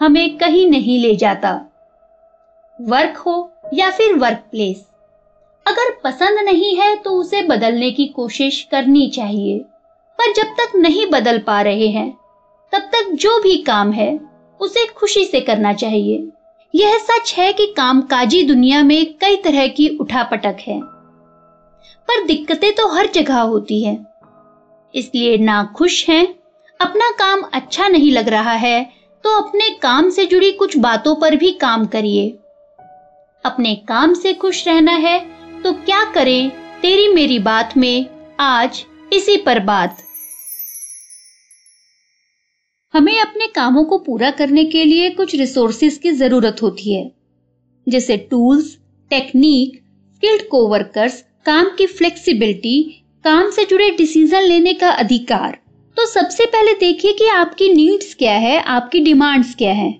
हमें कहीं नहीं ले जाता। वर्क हो या फिर वर्क प्लेस अगर पसंद नहीं है तो उसे बदलने की कोशिश करनी चाहिए। पर जब तक नहीं बदल पा रहे हैं, तब तक जो भी काम है, उसे खुशी से करना चाहिए। यह सच है कि कामकाजी दुनिया में कई तरह की उठापटक है। पर दिक्कतें तो हर जगह होती है। इसलिए ना खुश हैं, अपना काम अच्छा नहीं लग रहा है तो अपने काम से जुड़ी कुछ बातों पर भी काम करिए। अपने काम से खुश रहना है तो क्या करें? तेरी मेरी बात में आज इसी पर बात। हमें अपने कामों को पूरा करने के लिए कुछ रिसोर्सेज की ज़रूरत होती है, जैसे टूल्स टेक्निक स्किल्ड कोवर्कर्स काम की फ्लेक्सिबिलिटी काम से जुड़े डिसीज़न लेने का अधिकार। तो सबसे पहले देखिए कि आपकी नीड्स क्या है, आपकी डिमांड्स क्या है।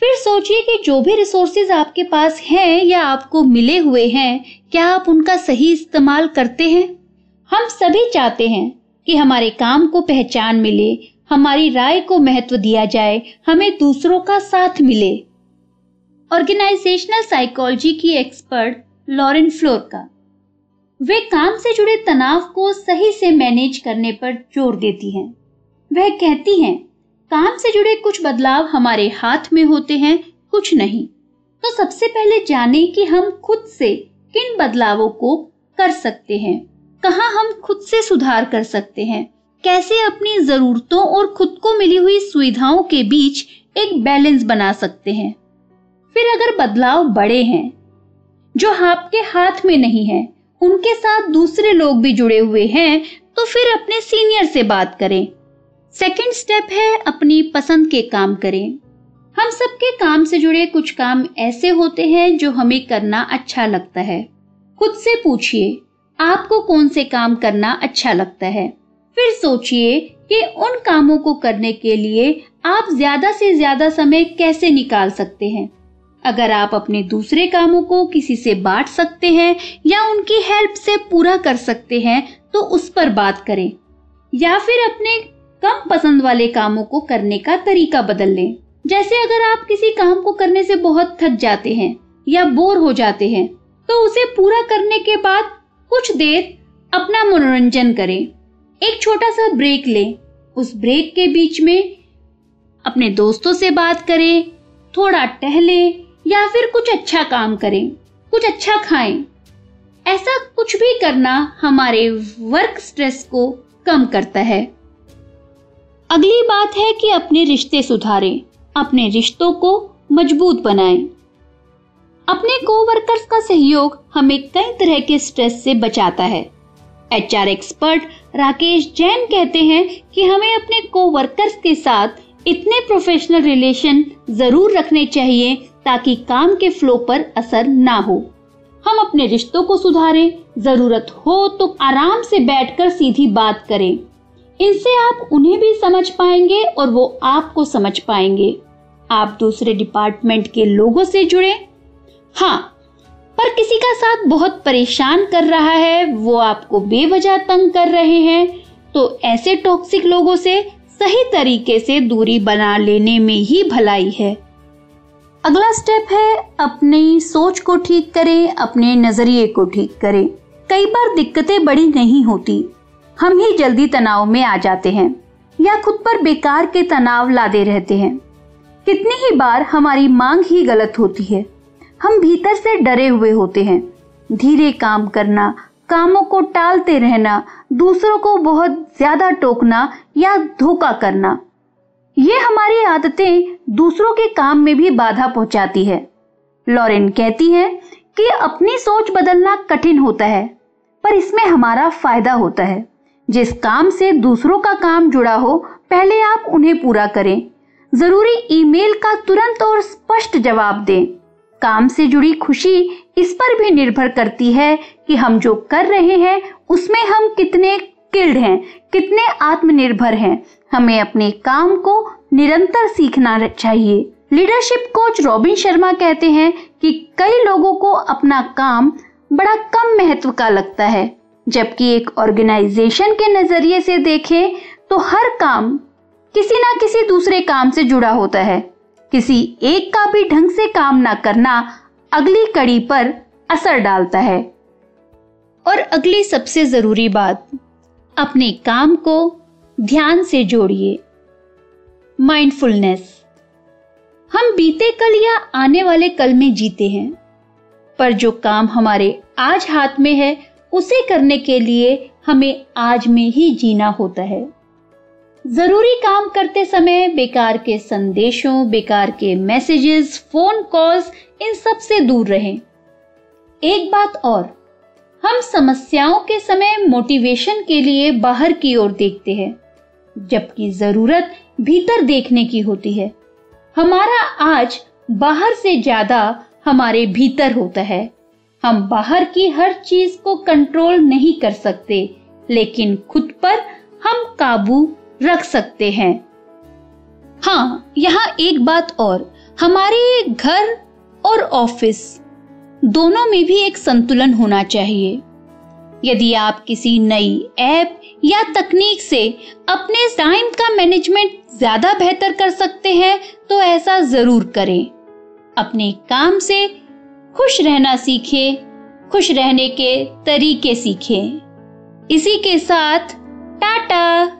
फिर सोचिए कि जो भी रिसोर्सेज आपके पास हैं या आपको मिले हुए हैं, क्या आप उनका सही इस्तेमाल करते हैं? हम सभी चाहते हैं कि हमारे काम को पहचान मिले, हमारी राय को महत्व दिया जाए, हमें दूसरों का साथ मिले। ऑर्गेनाइजेशनल साइकोलॉजी की एक्सपर्ट लॉरेन फ्लोर का। वे काम से जुड़े तनाव को सही से मैनेज करने पर ज़ोर देती हैं। वह कहती हैं, काम से जुड़े कुछ बदलाव हमारे हाथ में होते हैं, कुछ नहीं। तो सबसे पहले जाने कि हम खुद से किन बदलावों को कर सकते हैं। कहाँ हम खुद से सुधार कर सकते हैं। कैसे अपनी जरूरतों और खुद को मिली हुई सुविधाओं के बीच एक बैलेंस बना सकते हैं। फिर अगर बदलाव बड़े हैं, जो आपके हाथ में नहीं है उनके साथ दूसरे लोग भी जुड़े हुए हैं तो फिर अपने सीनियर से बात करें। सेकंड स्टेप है अपनी पसंद के काम करें। हम सबके काम से जुड़े कुछ काम ऐसे होते हैं जो हमें करना अच्छा लगता है। खुद से पूछिए, आपको कौन से काम करना अच्छा लगता है? फिर सोचिए कि उन कामों को करने के लिए आप ज़्यादा से ज़्यादा समय कैसे निकाल सकते हैं। अगर आप अपने दूसरे कामों को किसी से बांट सकते हैं या उनकी हेल्प से पूरा कर सकते हैं तो उस पर बात करें। या फिर अपने कम पसंद वाले कामों को करने का तरीका बदल लें। जैसे अगर आप किसी काम को करने से बहुत थक जाते हैं या बोर हो जाते हैं तो उसे पूरा करने के बाद कुछ देर अपना मनोरंजन करें। एक छोटा सा ब्रेक लें। उस ब्रेक के बीच में अपने दोस्तों से बात करें, थोड़ा टहलें या फिर कुछ अच्छा काम करें, कुछ अच्छा खाएँ। ऐसा कुछ भी करना हमारे वर्क स्ट्रेस को कम करता है। अगली बात है कि अपने रिश्ते सुधारें, अपने रिश्तों को मज़बूत बनाएँ। अपने कोवर्कर्स का सहयोग हमें कई तरह के स्ट्रेस से बचाता है। एचआर एक्सपर्ट राकेश जैन कहते हैं कि हमें अपने कोवर्कर्स के साथ इतने प्रोफेशनल रिलेशन ज़रूर रखने चाहिए ताकि काम के फ्लो पर असर ना हो। हम अपने रिश्तों को सुधारें। ज़रूरत हो तो आराम से बैठकर सीधी बात करें। इनसे आप उन्हें भी समझ पाएँगे और वो आपको समझ पाएँगे। आप दूसरे डिपार्टमेंट के लोगों से जुड़े। हाँ पर किसी का साथ बहुत परेशान कर रहा है, वो आपको बेवजह तंग कर रहे हैं तो ऐसे टॉक्सिक लोगों से सही तरीके से दूरी बना लेने में ही भलाई है। अगला स्टेप है, अपनी सोच को ठीक करें, अपने नज़रिए को ठीक करें। कई बार दिक्कतें बड़ी नहीं होती। हम ही जल्दी तनाव में आ जाते हैं, या खुद पर बेकार के तनाव लादे रहते हैं। कितनी ही बार हमारी मांग ही गलत होती है। हम भीतर से डरे हुए होते हैं। धीरे काम करना, कामों को टालते रहना, दूसरों को बहुत ज़्यादा टोकना या धोखा करना ये हमारी आदतें दूसरों के काम में भी बाधा पहुंचाती है। लॉरेन कहती है कि अपनी सोच बदलना कठिन होता है, पर इसमें हमारा फ़ायदा होता है। जिस काम से दूसरों का काम जुड़ा हो, पहले आप उन्हें पूरा करें। ज़रूरी ईमेल का तुरंत और स्पष्ट जवाब दें। काम से जुड़ी खुशी इस पर भी निर्भर करती है कि हम जो कर रहे हैं, उसमें हम कितने किल्ड हैं, कितने आत्मनिर्भर हैं। हमें अपने काम को निरंतर सीखना चाहिए। लीडरशिप कोच रॉबिन शर्मा कहते हैं कि कई लोगों को अपना काम बड़ा कम महत्व का लगता है। जबकि एक ऑर्गेनाइजेशन के नज़रिए से देखें तो हर काम किसी ना किसी दूसरे काम से जुड़ा होता है। किसी एक का भी ढंग से काम ना करना अगली कड़ी पर असर डालता है। और अगली सबसे ज़रूरी बात अपने काम को ध्यान से जोड़िए। माइंडफुलनेस हम बीते कल या आने वाले कल में जीते हैं, पर जो काम हमारे आज हाथ में है, उसे करने के लिए हमें आज में ही जीना होता है। ज़रूरी काम करते समय बेकार के संदेशों, बेकार के मैसेजेस फ़ोन कॉल्स इन सबसे दूर रहें। एक बात और हम समस्याओं के समय मोटिवेशन के लिए बाहर की ओर देखते हैं, जबकि ज़रूरत भीतर देखने की होती है। हमारा आज बाहर से ज़्यादा हमारे भीतर होता है। हम बाहर की हर चीज़ को कंट्रोल नहीं कर सकते, लेकिन खुद पर हम काबू रख सकते हैं। हाँ यहाँ एक बात और। हमारे घर और ऑफ़िस दोनों में भी एक संतुलन होना चाहिए। यदि आप किसी नई ऐप या तकनीक से अपने टाइम का मैनेजमेंट ज़्यादा बेहतर कर सकते हैं तो ऐसा ज़रूर करें। अपने काम से खुश रहना सीखें, खुश रहने के तरीके सीखें। इसी के साथ, टाटा!